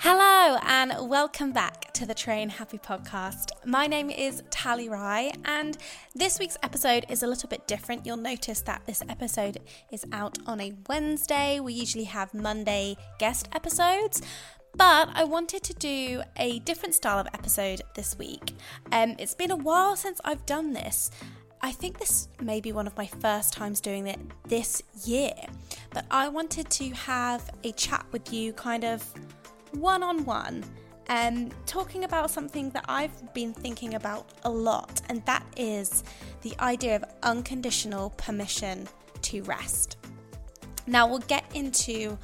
Hello and welcome back to the Train Happy podcast. My name is Tally Rye and this week's episode is a little bit different. You'll notice that this episode is out on a Wednesday. We usually have Monday guest episodes. But I wanted to do a different style of episode this week. Um, it's been a while since I've done this. I think this may be one of my first times doing it this year. But I wanted to have a chat with you kind of one on one, talking about something that I've been thinking about a lot, and that is the idea of unconditional permission to rest. Now, we'll get into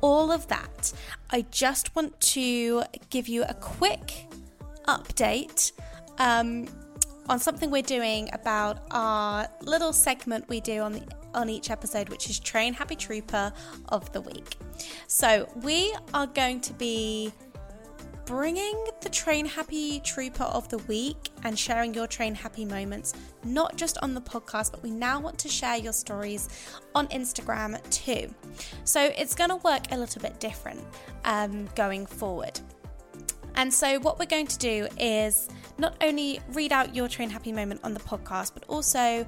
all of that. I just want to give you a quick update. Um, on something we're doing about our little segment we do on the on each episode, which is Train Happy Trooper of the Week. So we are going to be bringing the Train Happy Trooper of the Week and sharing your Train Happy moments, not just on the podcast, but we now want to share your stories on Instagram too. So it's going to work a little bit different um, going forward. And so, what we're going to do is not only read out your train happy moment on the podcast, but also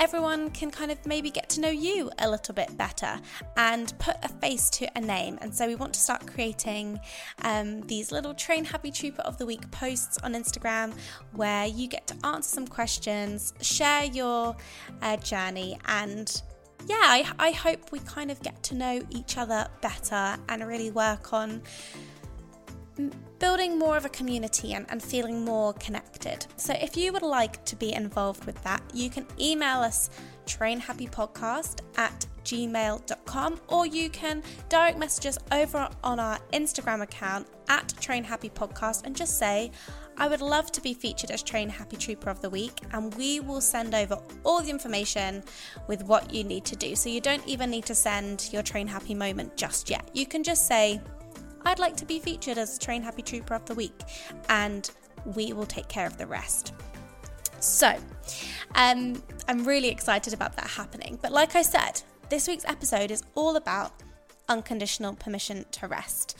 everyone can kind of maybe get to know you a little bit better and put a face to a name. And so we want to start creating um, these little Train Happy Trooper of the Week posts on Instagram where you get to answer some questions, share your uh, journey, and yeah, I, I hope we kind of get to know each other better and really work on building more of a community and, and feeling more connected. So, if you would like to be involved with that, you can email us trainhappypodcast at gmail.com or you can direct message us over on our Instagram account at trainhappypodcast and just say, I would love to be featured as Train Happy Trooper of the Week, and we will send over all the information with what you need to do. So you don't even need to send your Train Happy moment just yet. You can just say, I'd like to be featured as Train Happy Trooper of the Week, and we will take care of the rest. So, um, I'm really excited about that happening. But like I said, this week's episode is all about unconditional permission to rest.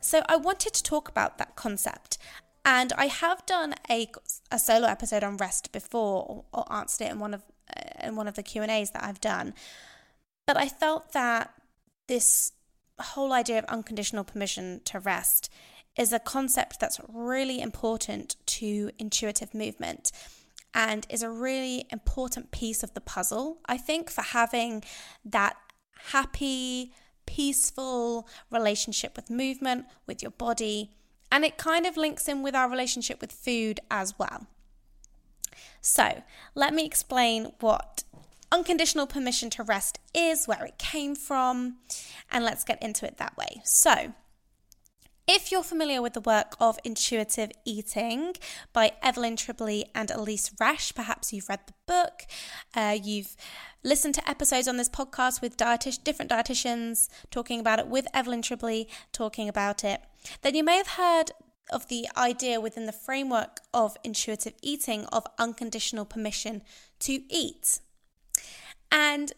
So, I wanted to talk about that concept. And I have done a, a solo episode on rest before, or, answered it in one of uh, in one of the Q and A's that I've done. But I felt that this whole idea of unconditional permission to rest is a concept that's really important to intuitive movement and is a really important piece of the puzzle, I think, for having that happy, peaceful relationship with movement, with your body. And it kind of links in with our relationship with food as well. So, let me explain what unconditional permission to rest is, where it came from, and let's get into it that way. So, if you're familiar with the work of intuitive eating by Evelyn Tribole and Elyse Resch, perhaps you've read the book, uh, you've listened to episodes on this podcast with dietic- different dietitians talking about it, with Evelyn Tribole talking about it, then you may have heard of the idea within the framework of intuitive eating of unconditional permission to eat. And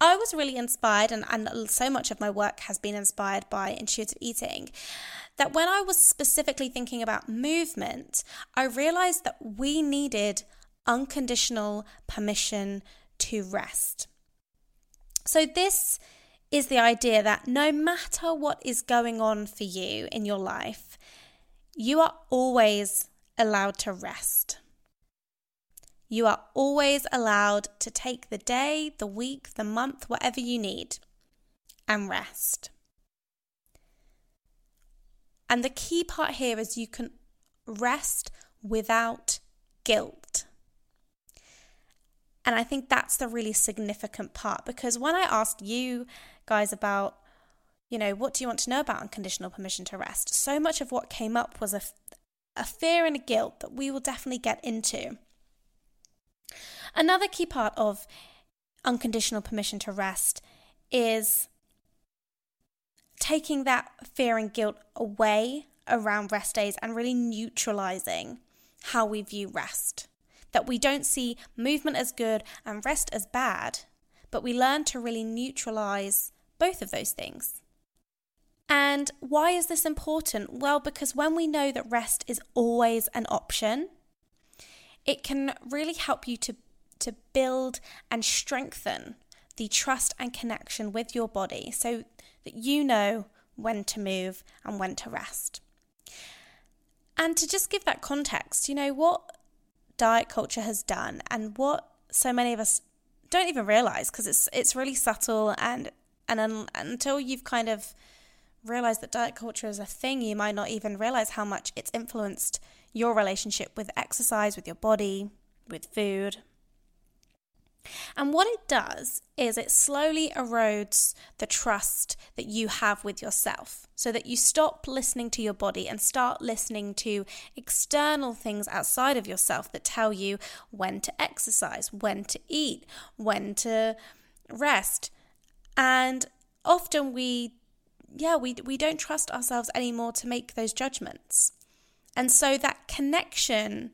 I was really inspired, and, and so much of my work has been inspired by intuitive eating. That when I was specifically thinking about movement, I realized that we needed unconditional permission to rest. So, this is the idea that no matter what is going on for you in your life, you are always allowed to rest. You are always allowed to take the day, the week, the month, whatever you need, and rest. And the key part here is you can rest without guilt. And I think that's the really significant part because when I asked you guys about, you know, what do you want to know about unconditional permission to rest, so much of what came up was a, a fear and a guilt that we will definitely get into. Another key part of unconditional permission to rest is taking that fear and guilt away around rest days and really neutralizing how we view rest. That we don't see movement as good and rest as bad, but we learn to really neutralize both of those things. And why is this important? Well, because when we know that rest is always an option, it can really help you to, to build and strengthen the trust and connection with your body so that you know when to move and when to rest. And to just give that context, you know, what diet culture has done and what so many of us don't even realize because it's it's really subtle and and un, until you've kind of realized that diet culture is a thing, you might not even realize how much it's influenced your relationship with exercise, with your body, with food, and what it does is it slowly erodes the trust that you have with yourself so that you stop listening to your body and start listening to external things outside of yourself that tell you when to exercise, when to eat, when to rest. And often we yeah, we we don't trust ourselves anymore to make those judgments. And so that connection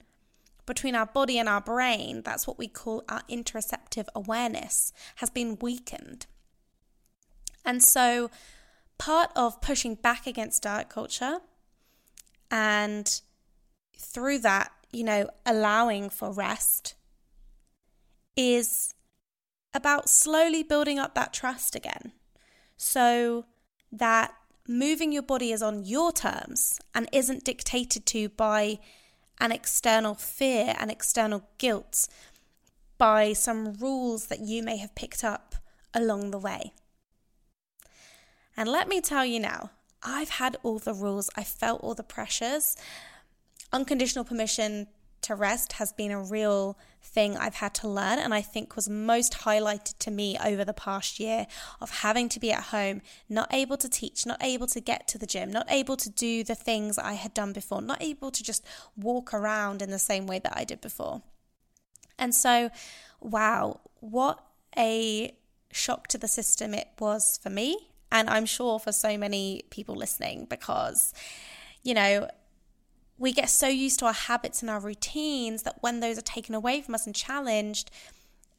between our body and our brain, that's what we call our interoceptive awareness, has been weakened. And so, part of pushing back against diet culture and through that, you know, allowing for rest is about slowly building up that trust again. So that moving your body is on your terms and isn't dictated to by an external fear and external guilt by some rules that you may have picked up along the way. And let me tell you now, I've had all the rules, I felt all the pressures. Unconditional permission to rest has been a real thing I've had to learn, and I think was most highlighted to me over the past year of having to be at home, not able to teach, not able to get to the gym, not able to do the things I had done before, not able to just walk around in the same way that I did before. And so, wow, what a shock to the system it was for me, and I'm sure for so many people listening because, you know, we get so used to our habits and our routines that when those are taken away from us and challenged,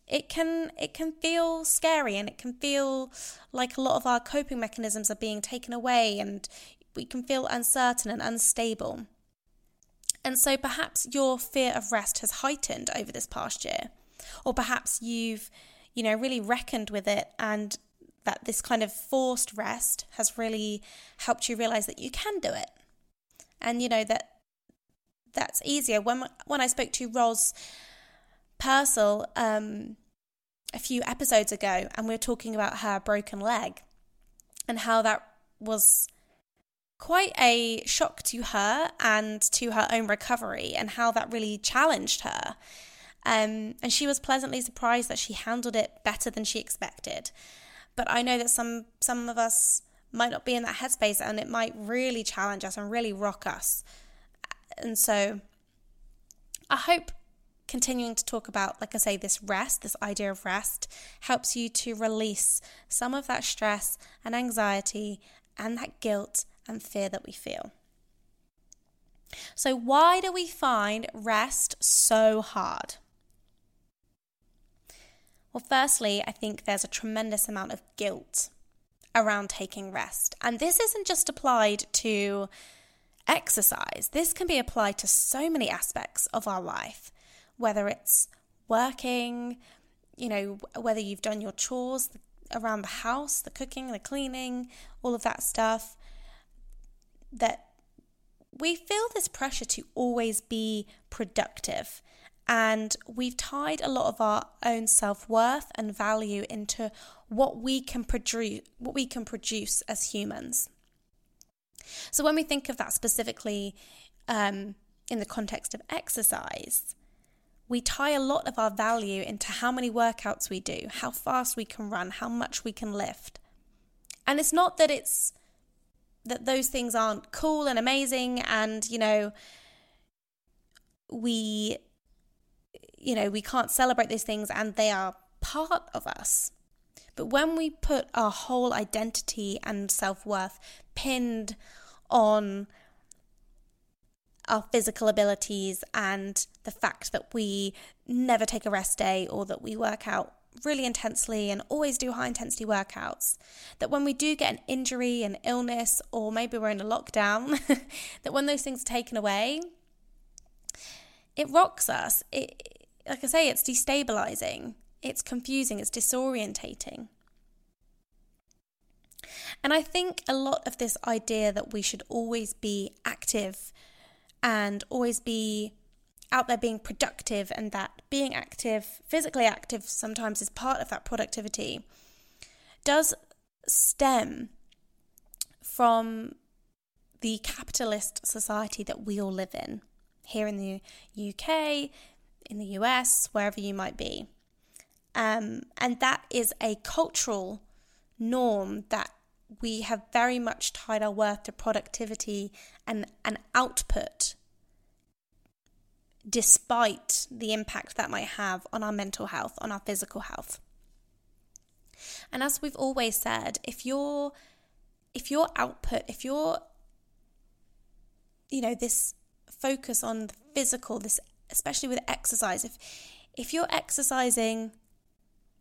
it can it can feel scary and it can feel like a lot of our coping mechanisms are being taken away and we can feel uncertain and unstable. And so perhaps your fear of rest has heightened over this past year. Or perhaps you've, you know, really reckoned with it and that this kind of forced rest has really helped you realize that you can do it. And you know that that's easier. When when I spoke to Roz Purcell um, a few episodes ago, and we were talking about her broken leg and how that was quite a shock to her and to her own recovery, and how that really challenged her. Um, and she was pleasantly surprised that she handled it better than she expected. But I know that some some of us might not be in that headspace, and it might really challenge us and really rock us. And so I hope continuing to talk about, like I say, this rest, this idea of rest, helps you to release some of that stress and anxiety and that guilt and fear that we feel. So, why do we find rest so hard? Well, firstly, I think there's a tremendous amount of guilt around taking rest. And this isn't just applied to exercise. This can be applied to so many aspects of our life, whether it's working, you know, whether you've done your chores around the house, the cooking, the cleaning, all of that stuff, that we feel this pressure to always be productive. And we've tied a lot of our own self worth and value into what we can produce, what we can produce as humans. So when we think of that specifically um, in the context of exercise, we tie a lot of our value into how many workouts we do, how fast we can run, how much we can lift. And it's not that it's that those things aren't cool and amazing and, you know, we you know, we can't celebrate these things and they are part of us. But when we put our whole identity and self-worth pinned on our physical abilities and the fact that we never take a rest day or that we work out really intensely and always do high intensity workouts. That when we do get an injury, an illness, or maybe we're in a lockdown, that when those things are taken away, it rocks us. It, like I say, it's destabilizing, it's confusing, it's disorientating. And I think a lot of this idea that we should always be active and always be out there being productive and that being active, physically active, sometimes is part of that productivity, does stem from the capitalist society that we all live in here in the UK, in the US, wherever you might be. Um, and that is a cultural norm that we have very much tied our worth to productivity and, and output despite the impact that might have on our mental health, on our physical health. And as we've always said, if your if your output, if your you know this focus on the physical, this especially with exercise, if if you're exercising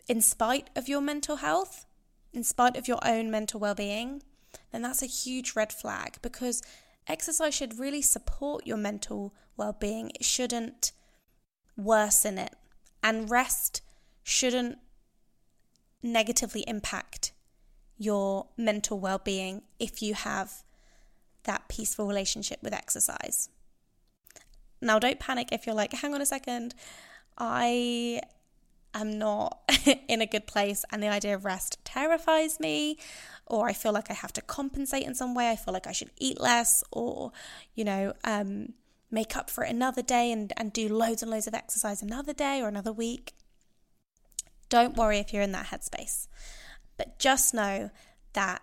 in spite of your mental health, in spite of your own mental well-being, then that's a huge red flag because exercise should really support your mental well being. It shouldn't worsen it. And rest shouldn't negatively impact your mental well being if you have that peaceful relationship with exercise. Now, don't panic if you're like, hang on a second, I am not in a good place and the idea of rest terrifies me or I feel like I have to compensate in some way. I feel like I should eat less or, you know, um, make up for it another day and, and do loads and loads of exercise another day or another week. Don't worry if you're in that headspace. But just know that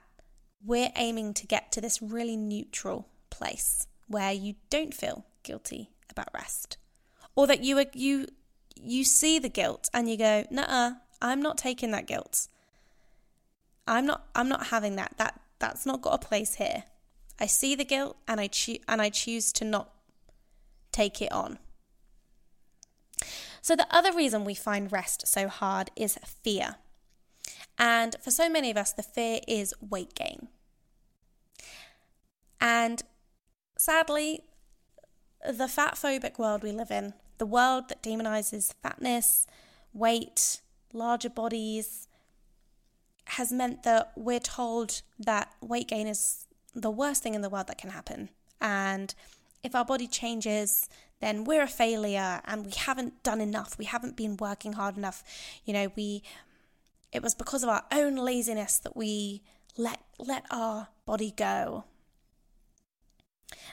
we're aiming to get to this really neutral place where you don't feel guilty about rest. Or that you are you you see the guilt and you go, "Nah, I'm not taking that guilt. I'm not I'm not having that. That that's not got a place here. I see the guilt and I choose and I choose to not take it on. So the other reason we find rest so hard is fear. And for so many of us the fear is weight gain. And sadly the fat phobic world we live in, the world that demonizes fatness, weight, larger bodies, has meant that we're told that weight gain is the worst thing in the world that can happen. And if our body changes, then we're a failure and we haven't done enough. We haven't been working hard enough. You know, we it was because of our own laziness that we let let our body go.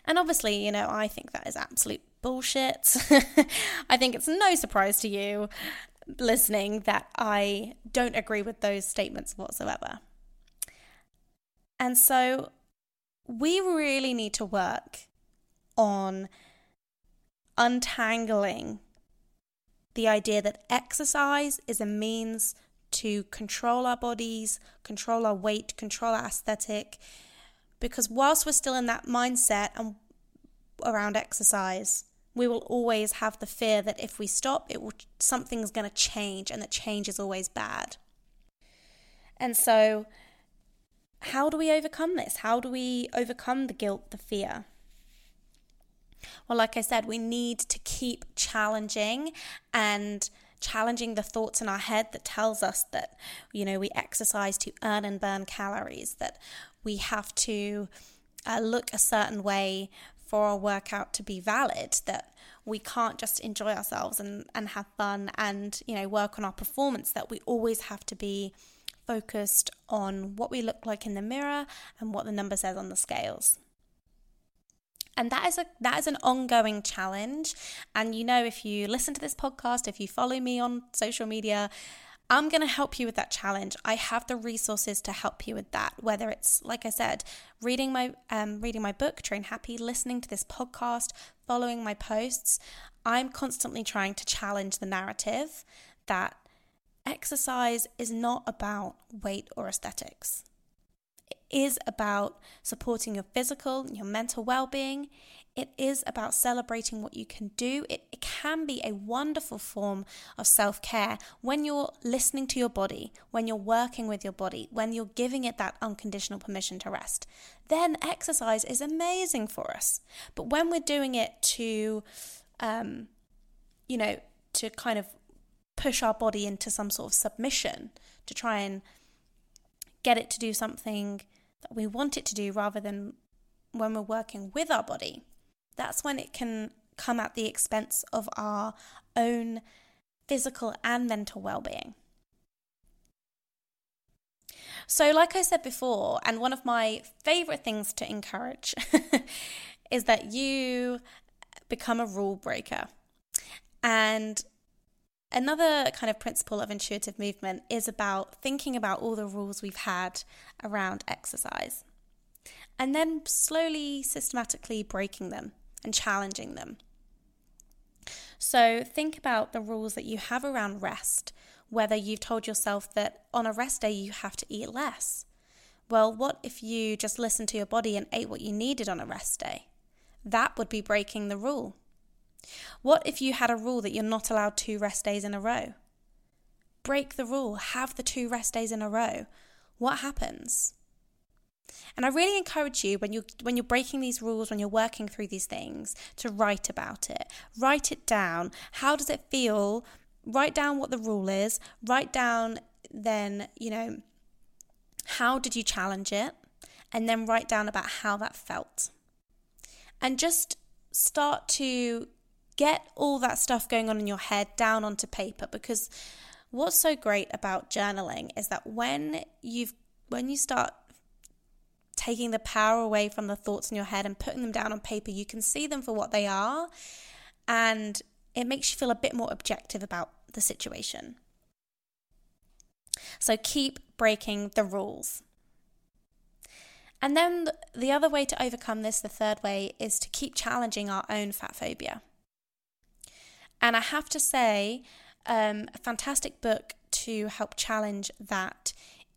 And obviously, you know, I think that is absolute bullshit. I think it's no surprise to you listening that I don't agree with those statements whatsoever. And so we really need to work on untangling the idea that exercise is a means to control our bodies, control our weight, control our aesthetic. Because whilst we're still in that mindset and around exercise, we will always have the fear that if we stop, it will something's going to change and that change is always bad. And so how do we overcome this? How do we overcome the guilt, the fear? Well, like I said, we need to keep challenging and challenging the thoughts in our head that tells us that you know we exercise to earn and burn calories that we have to uh, look a certain way for our workout to be valid that we can't just enjoy ourselves and, and have fun and you know work on our performance that we always have to be focused on what we look like in the mirror and what the number says on the scales. And that is a that is an ongoing challenge. And you know if you listen to this podcast if you follow me on social media I'm going to help you with that challenge. I have the resources to help you with that. Whether it's like I said, reading my um, reading my book, Train Happy, listening to this podcast, following my posts, I'm constantly trying to challenge the narrative that exercise is not about weight or aesthetics. It is about supporting your physical and your mental well-being. It is about celebrating what you can do. It, it can be a wonderful form of self care when you're listening to your body, when you're working with your body, when you're giving it that unconditional permission to rest. Then exercise is amazing for us. But when we're doing it to, um, you know, to kind of push our body into some sort of submission, to try and get it to do something that we want it to do rather than when we're working with our body that's when it can come at the expense of our own physical and mental well being. So, like I said before, and one of my favorite things to encourage is that you become a rule breaker. And another kind of principle of intuitive movement is about thinking about all the rules we've had around exercise and then slowly, systematically breaking them and challenging them. So think about the rules that you have around rest, whether you've told yourself that on a rest day you have to eat less. Well, what if you just listened to your body and ate what you needed on a rest day? That would be breaking the rule. What if you had a rule that you're not allowed two rest days in a row? Break the rule, have the two rest days in a row. What happens? And I really encourage you when you when you're breaking these rules, when you're working through these things, to write about it. Write it down. How does it feel? Write down what the rule is. Write down then, you know, how did you challenge it? And then write down about how that felt. And just start to get all that stuff going on in your head down onto paper because what's so great about journaling is that when you've when you start taking the power away from the thoughts in your head and putting them down on paper, you can see them for what they are. And it makes you feel a bit more objective about the situation. So keep breaking the rules. And then the other way to overcome this, the third way, is to keep challenging our own fat phobia. And I have to say, um, a fantastic book to help challenge that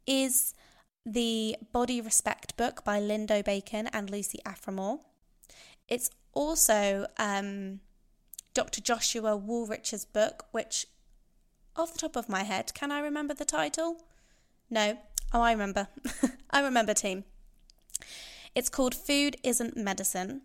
is the Body Respect book by Lindo Bacon and Lucy Aphramor. It's also um, Dr. Joshua Wolrich's book, which, off the top of my head, can I remember the title? No. Oh, I remember. I remember, team. It's called Food Isn't Medicine.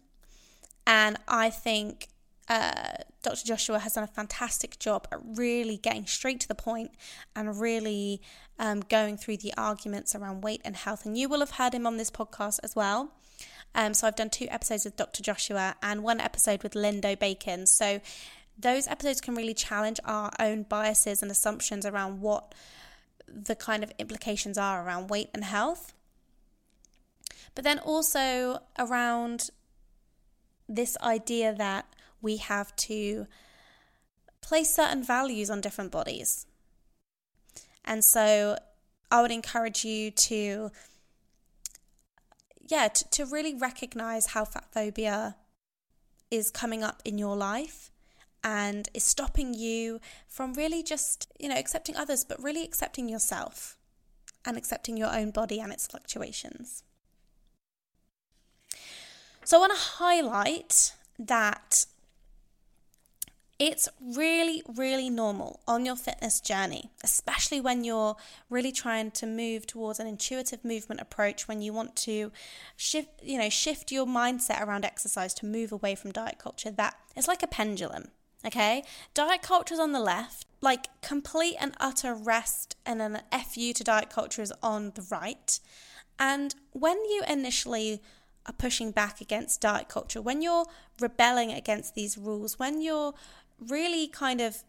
And I think uh, Dr. Joshua has done a fantastic job at really getting straight to the point and really um, going through the arguments around weight and health. And you will have heard him on this podcast as well. Um, so I've done two episodes with Dr. Joshua and one episode with Lindo Bacon. So those episodes can really challenge our own biases and assumptions around what the kind of implications are around weight and health. But then also around this idea that we have to place certain values on different bodies. And so I would encourage you to, yeah, to, to really recognize how fat phobia is coming up in your life and is stopping you from really just, you know, accepting others, but really accepting yourself and accepting your own body and its fluctuations. So I want to highlight that it's really, really normal on your fitness journey, especially when you're really trying to move towards an intuitive movement approach when you want to shift, you know, shift your mindset around exercise to move away from diet culture. That it's like a pendulum, okay? Diet culture's on the left, like complete and utter rest and an FU to diet culture is on the right. And when you initially are pushing back against diet culture, when you're rebelling against these rules, when you're really kind of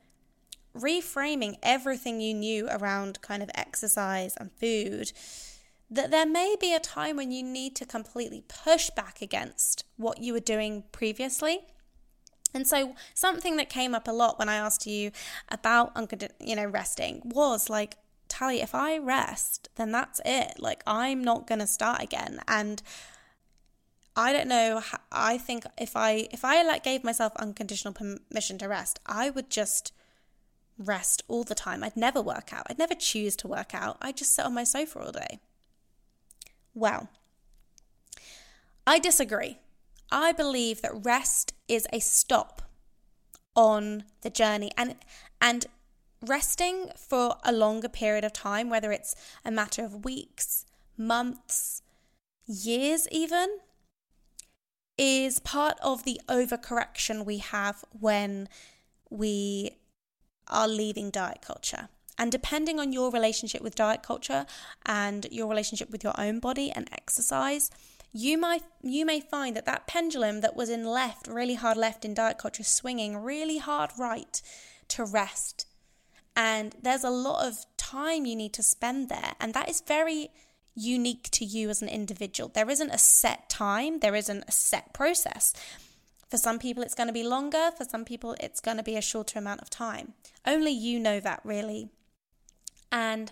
reframing everything you knew around kind of exercise and food, that there may be a time when you need to completely push back against what you were doing previously. And so something that came up a lot when I asked you about you know resting was like Tally, if I rest, then that's it. Like I'm not going to start again and I don't know I think if I if I like gave myself unconditional permission to rest, I would just rest all the time. I'd never work out. I'd never choose to work out. I'd just sit on my sofa all day. Well, I disagree. I believe that rest is a stop on the journey and and resting for a longer period of time whether it's a matter of weeks, months, years even is part of the overcorrection we have when we are leaving diet culture. And depending on your relationship with diet culture and your relationship with your own body and exercise, you might you may find that that pendulum that was in left, really hard left in diet culture, swinging really hard right to rest. And there's a lot of time you need to spend there, and that is very unique to you as an individual. There isn't a set time, there isn't a set process. For some people, it's going to be longer. For some people, it's going to be a shorter amount of time. Only you know that, really. And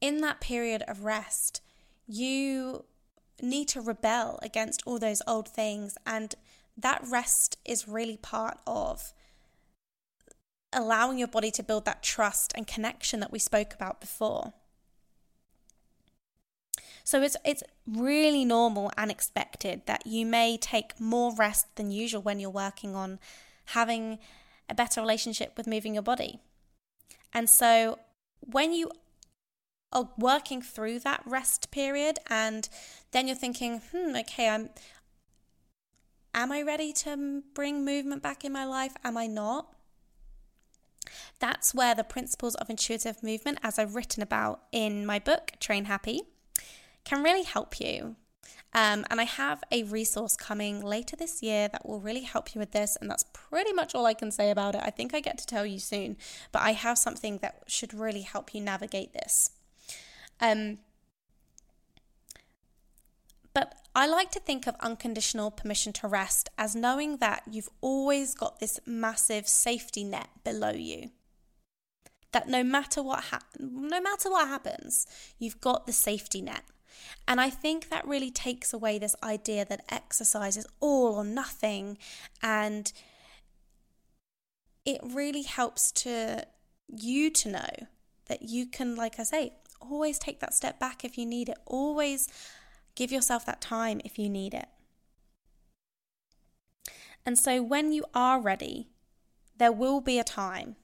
in that period of rest, you need to rebel against all those old things. And that rest is really part of allowing your body to build that trust and connection that we spoke about before. So it's it's really normal and expected that you may take more rest than usual when you're working on having a better relationship with moving your body. And so when you are working through that rest period and then you're thinking, "Hmm, okay, I'm am I ready to bring movement back in my life? Am I not?" That's where the principles of intuitive movement, as I've written about in my book, Train Happy, can really help you. Um, and I have a resource coming later this year that will really help you with this. And that's pretty much all I can say about it. I think I get to tell you soon, but I have something that should really help you navigate this. Um, but I like to think of unconditional permission to rest as knowing that you've always got this massive safety net below you. That no matter what ha- no matter what happens, you've got the safety net. And I think that really takes away this idea that exercise is all or nothing. And it really helps to you to know that you can, like I say, always take that step back if you need it. Always give yourself that time if you need it. And so when you are ready, there will be a time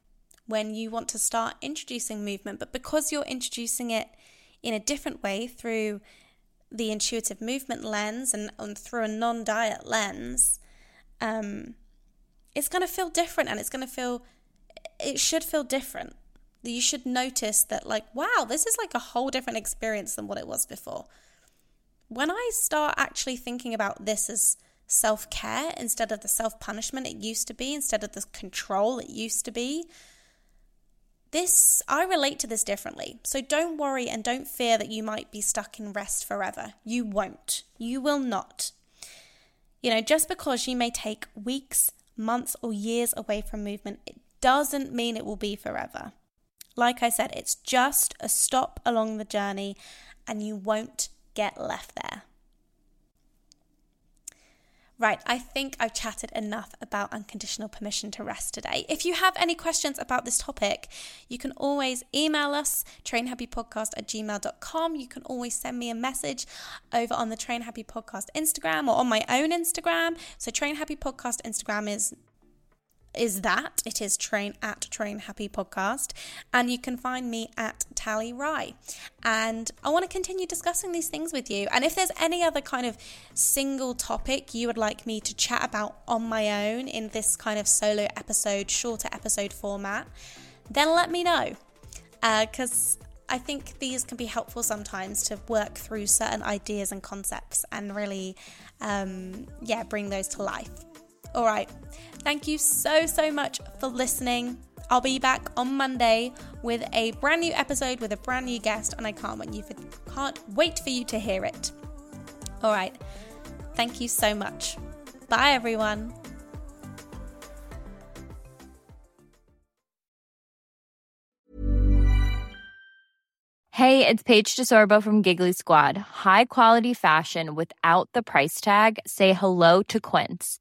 when you want to start introducing movement, but because you're introducing it in a different way through the intuitive movement lens and, and through a non diet lens, um, it's going to feel different and it's going to feel, it should feel different. You should notice that, like, wow, this is like a whole different experience than what it was before. When I start actually thinking about this as self care instead of the self punishment it used to be, instead of the control it used to be, this I relate to this differently. So don't worry and don't fear that you might be stuck in rest forever. You won't. You will not. You know, just because you may take weeks, months, or years away from movement, it doesn't mean it will be forever. Like I said, it's just a stop along the journey and you won't get left there. Right, I think I've chatted enough about unconditional permission to rest today. If you have any questions about this topic, you can always email us, trainhappypodcast at gmail.com. You can always send me a message over on the Train Happy Podcast Instagram or on my own Instagram. So, Train Happy Podcast Instagram is is that. It is train at train happy podcast. And you can find me at tally rye. And i want to continue discussing these things with you. And if there's any other kind of single topic you would like me to chat about on my own in this kind of solo episode shorter episode format then let me know. Because uh, I think these can be helpful sometimes to work through certain ideas and concepts and really, um, yeah, bring those to life. All right. Thank you so, so much for listening. I'll be back on Monday with a brand new episode with a brand new guest, and I can't wait, you for, can't wait for you to hear it. All right. Thank you so much. Bye, everyone. Hey, it's Paige DeSorbo from Giggly Squad. High quality fashion without the price tag? Say hello to Quince.